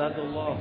صدق الله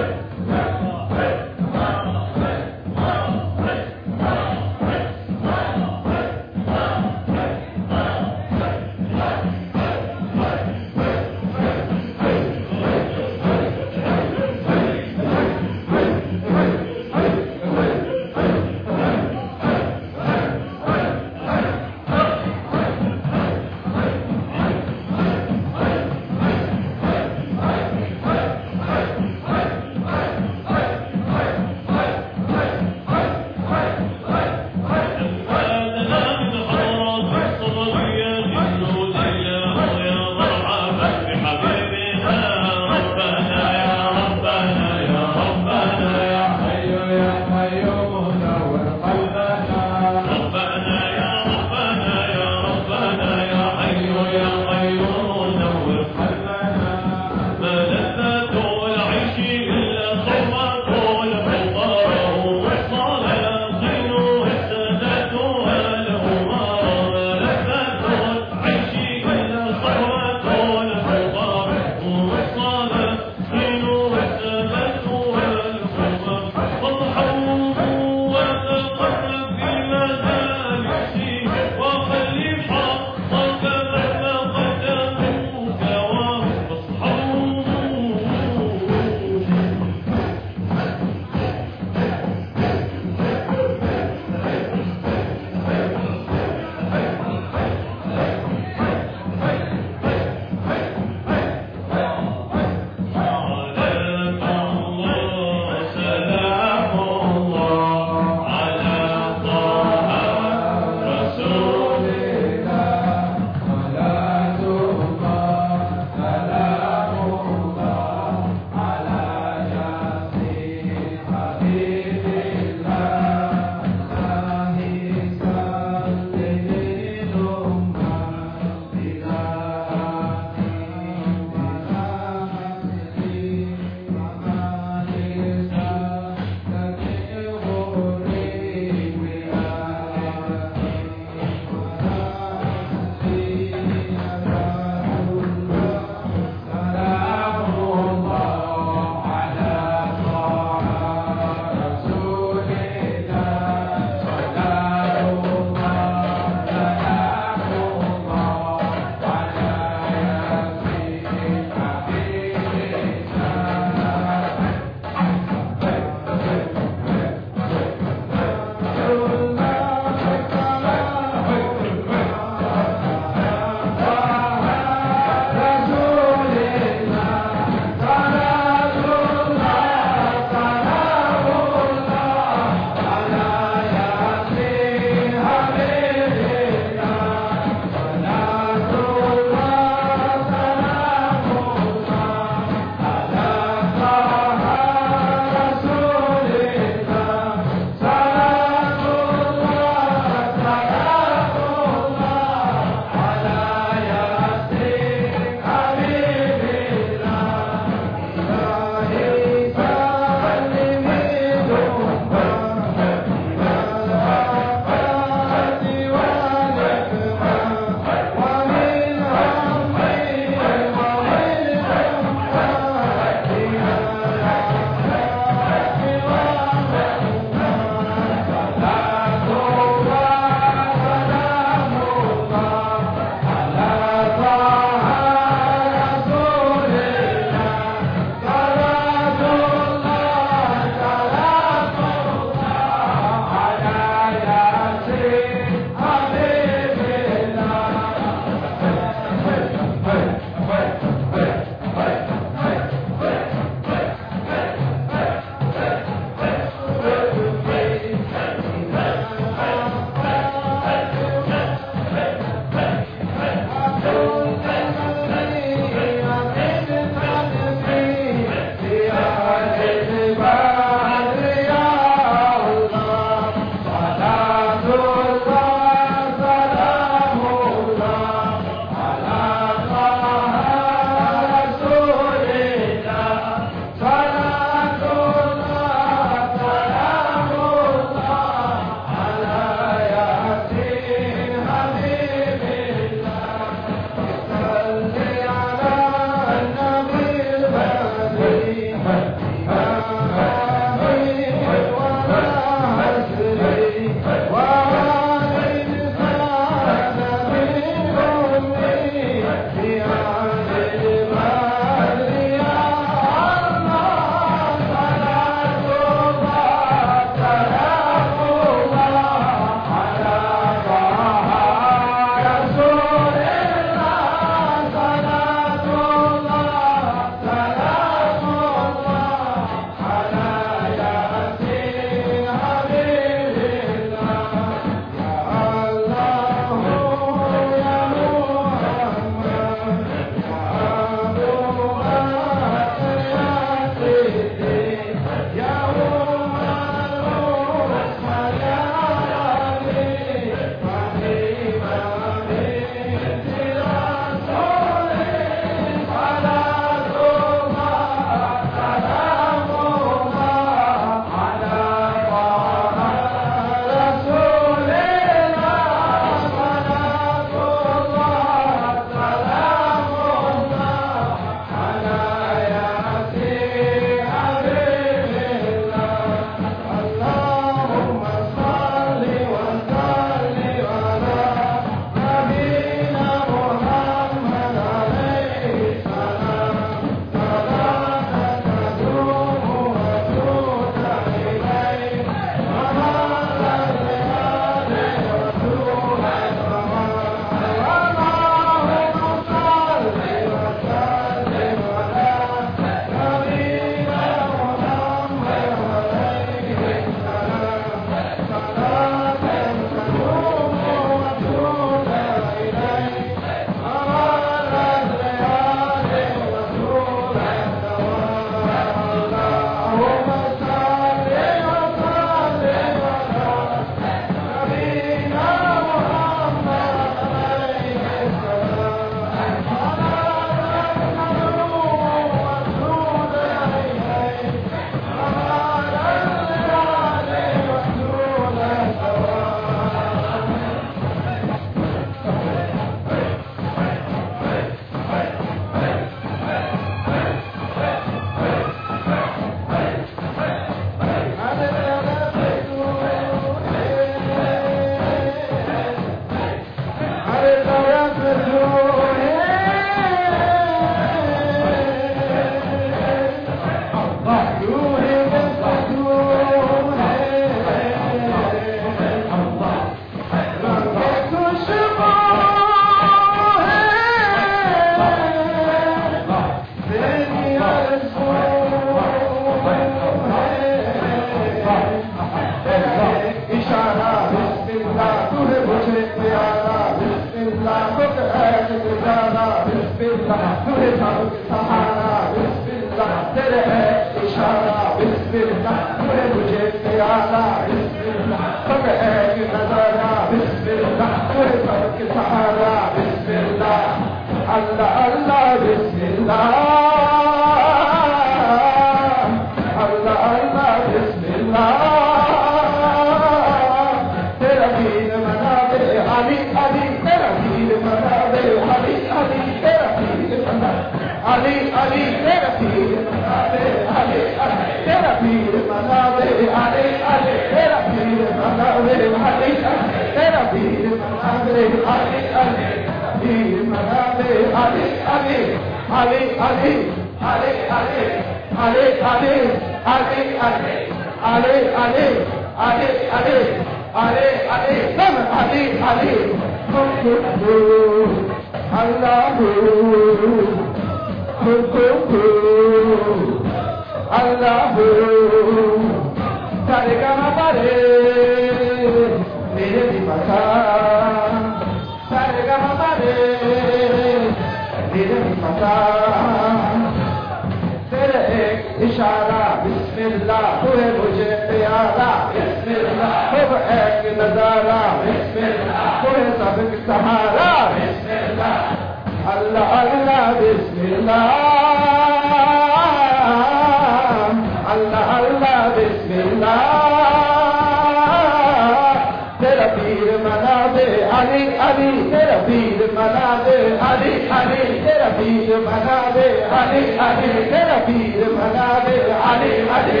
वीर भगा दे हरे हरे तेरा वीर भगा दे हरे हरे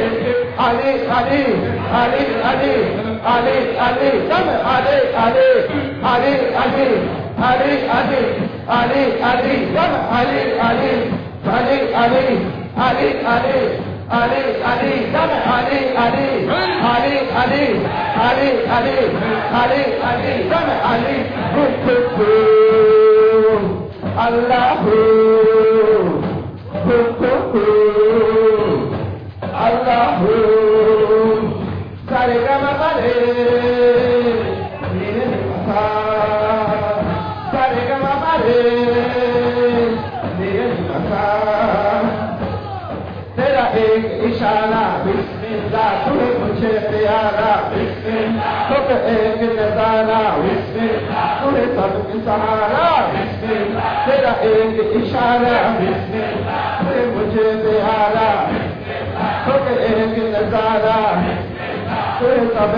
हरे हरे हरे हरे हरे हरे सब हरे हरे हरे हरे हरे हरे हरे हरे सब हरे हरे हरे हरे हरे हरे हरे हरे सब हरे हरे हरे हरे हरे हरे हरे हरे सब हरे আল্লাহ আল্লাহ সারে গামা পারে সারে গামা পারে তেরা এক ইশারা, বিসমিল্লাহ, তুমি মুঝে প্যারা। বিসমিল্লাহ سک هڪ نزاراهي سڀن سهارا ايڪ اشارا مجهيهارا سک هڪ نظارا تر سڀ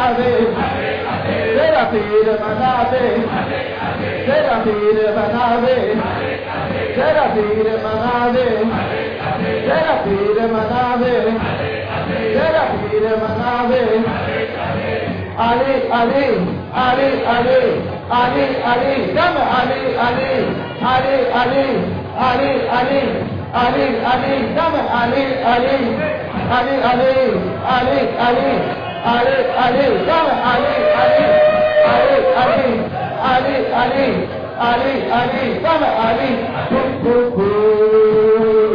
Hare Tera Pir Manave Tera Pir Manave Tera Pir Manave Tera Pir Manave Tera Pir Manave Ali Ali Ali Ali Ali Ali Come Ali Ali Ali Ali Ali Ali Ali Ali Come Ali Ali Ali Ali Ali Ali Ali, Ali, go, Ali, Ali, Ali, Ali, Ali, Ali, Ali, Ali, come, Ali, boom, boom, boom,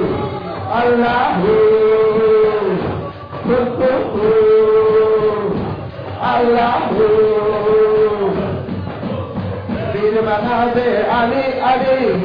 Allahu, boom, boom, boom, Allahu. Bir manabe Ali, Ali.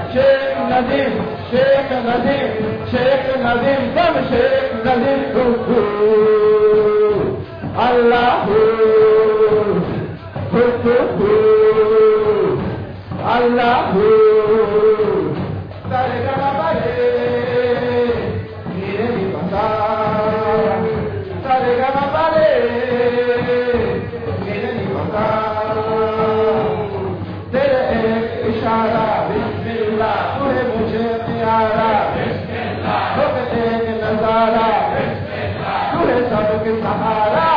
Sheikh Nadim, Sheikh Nadim, Sheikh Nadim, come Sheikh Nadim, Allahu, Allahu, Allahu. Sahara. Tu hai sabu ke Sahara.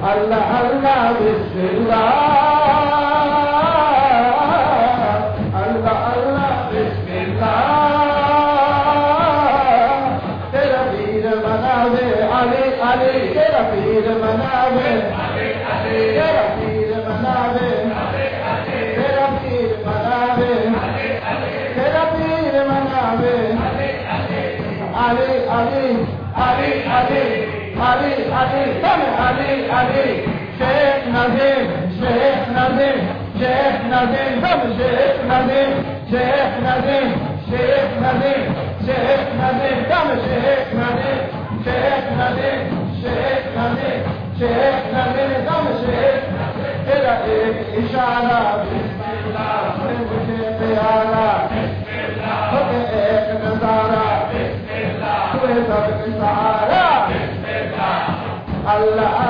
Allah Allah Bismillah. Ali, Ali, Ali, Hare, Ali, Ali, Sheikh Nadir, Sheikh Nadir, Sheikh Nadir, Sheikh Nadir, Sheikh Nadir, Sheikh Nadir, Sheikh Nadir, Sheikh Nadir, Sheikh Nadir, Sheikh Nadir, Sheikh Nadir, Sheikh Nadir, तेरा एक इशारा मुझे प्यारा एक नजारा तुझे सब सारा Allah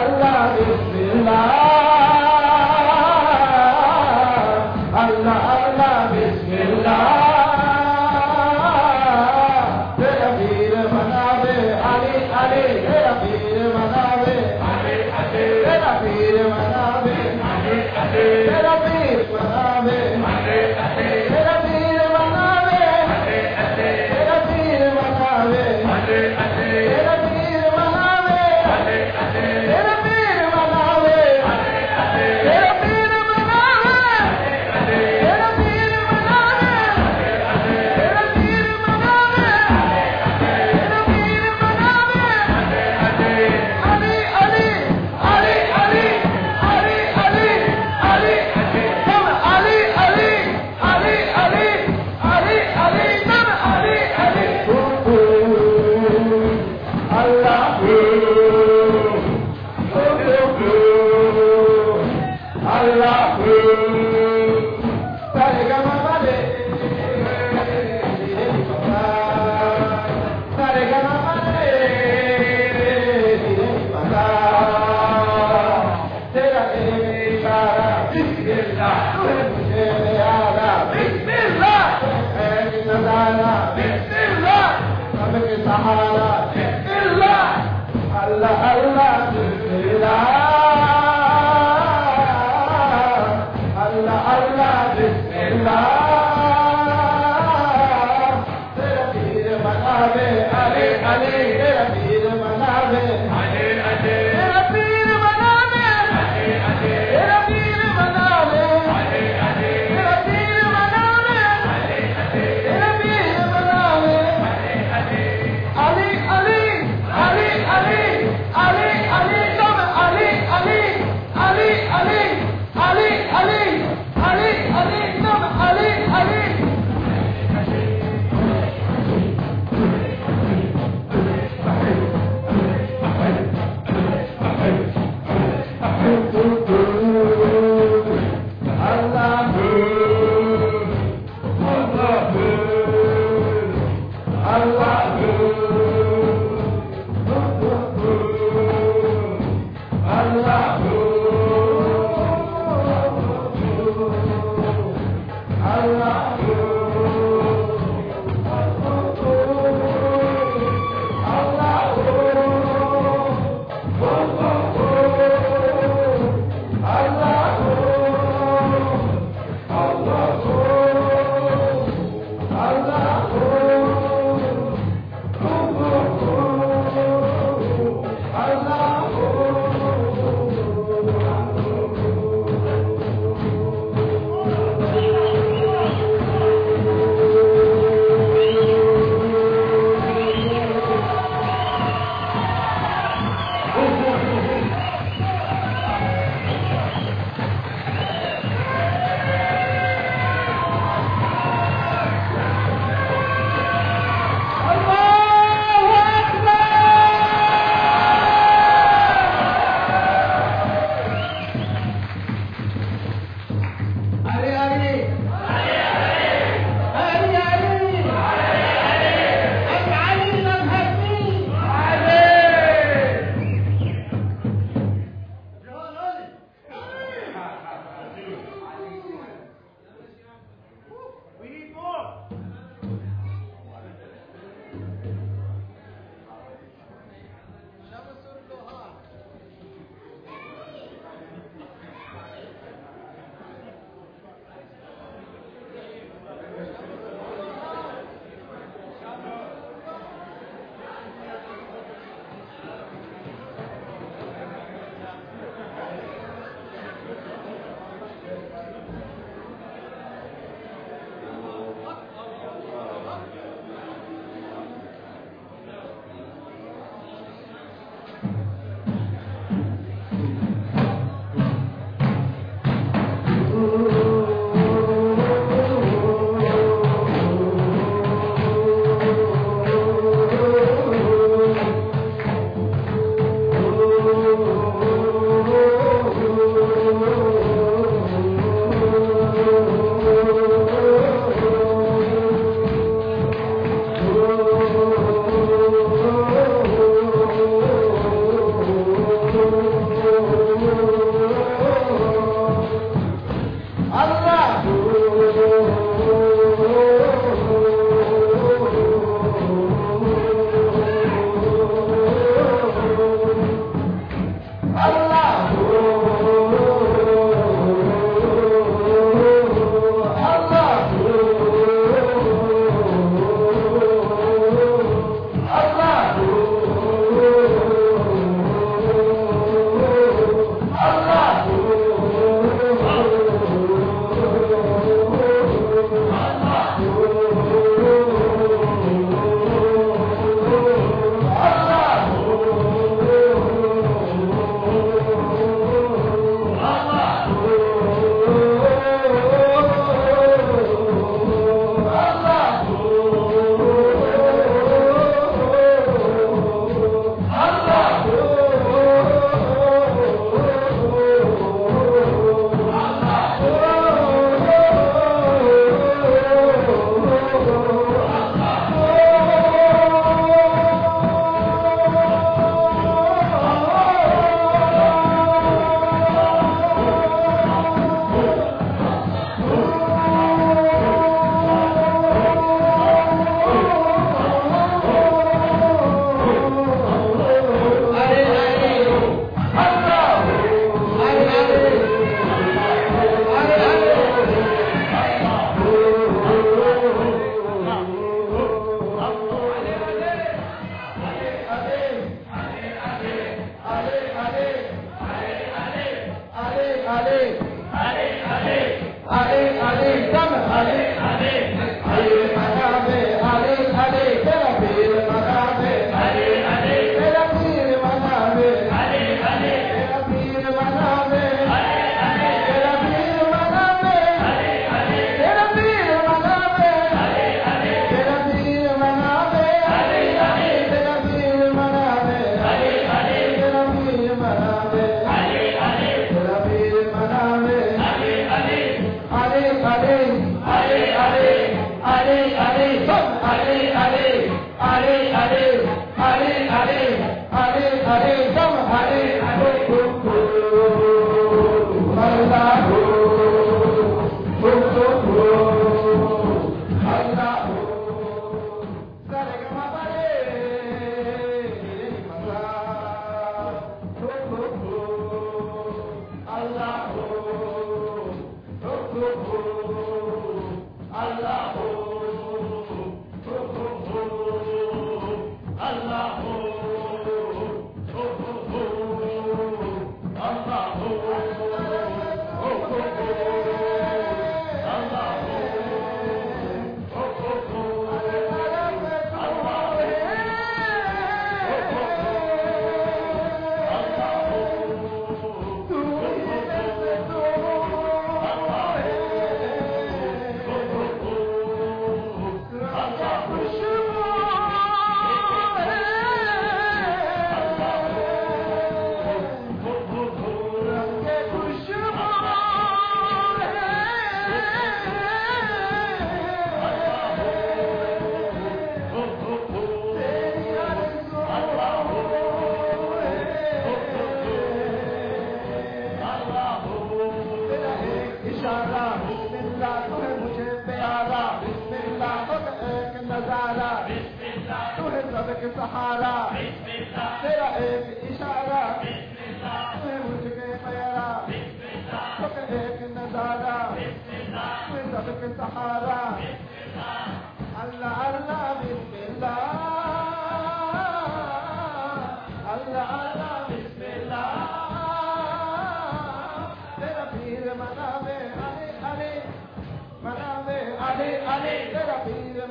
رسالة بسم الله تهم بك سحارة بسم الله ترى إيك إشارة بسم الله تهم وجهك خيرة بسم الله فك إيك نزارة بسم الله تهم بك سحارة بسم الله الله الله بسم الله.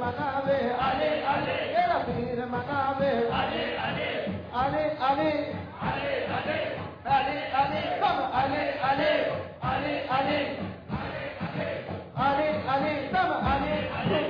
मनावे अले अले तेरा पीर मनावे अले अले अले अले अले अले अले अले सब अले अले अले अले अले अले सब अले अले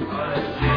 Amen.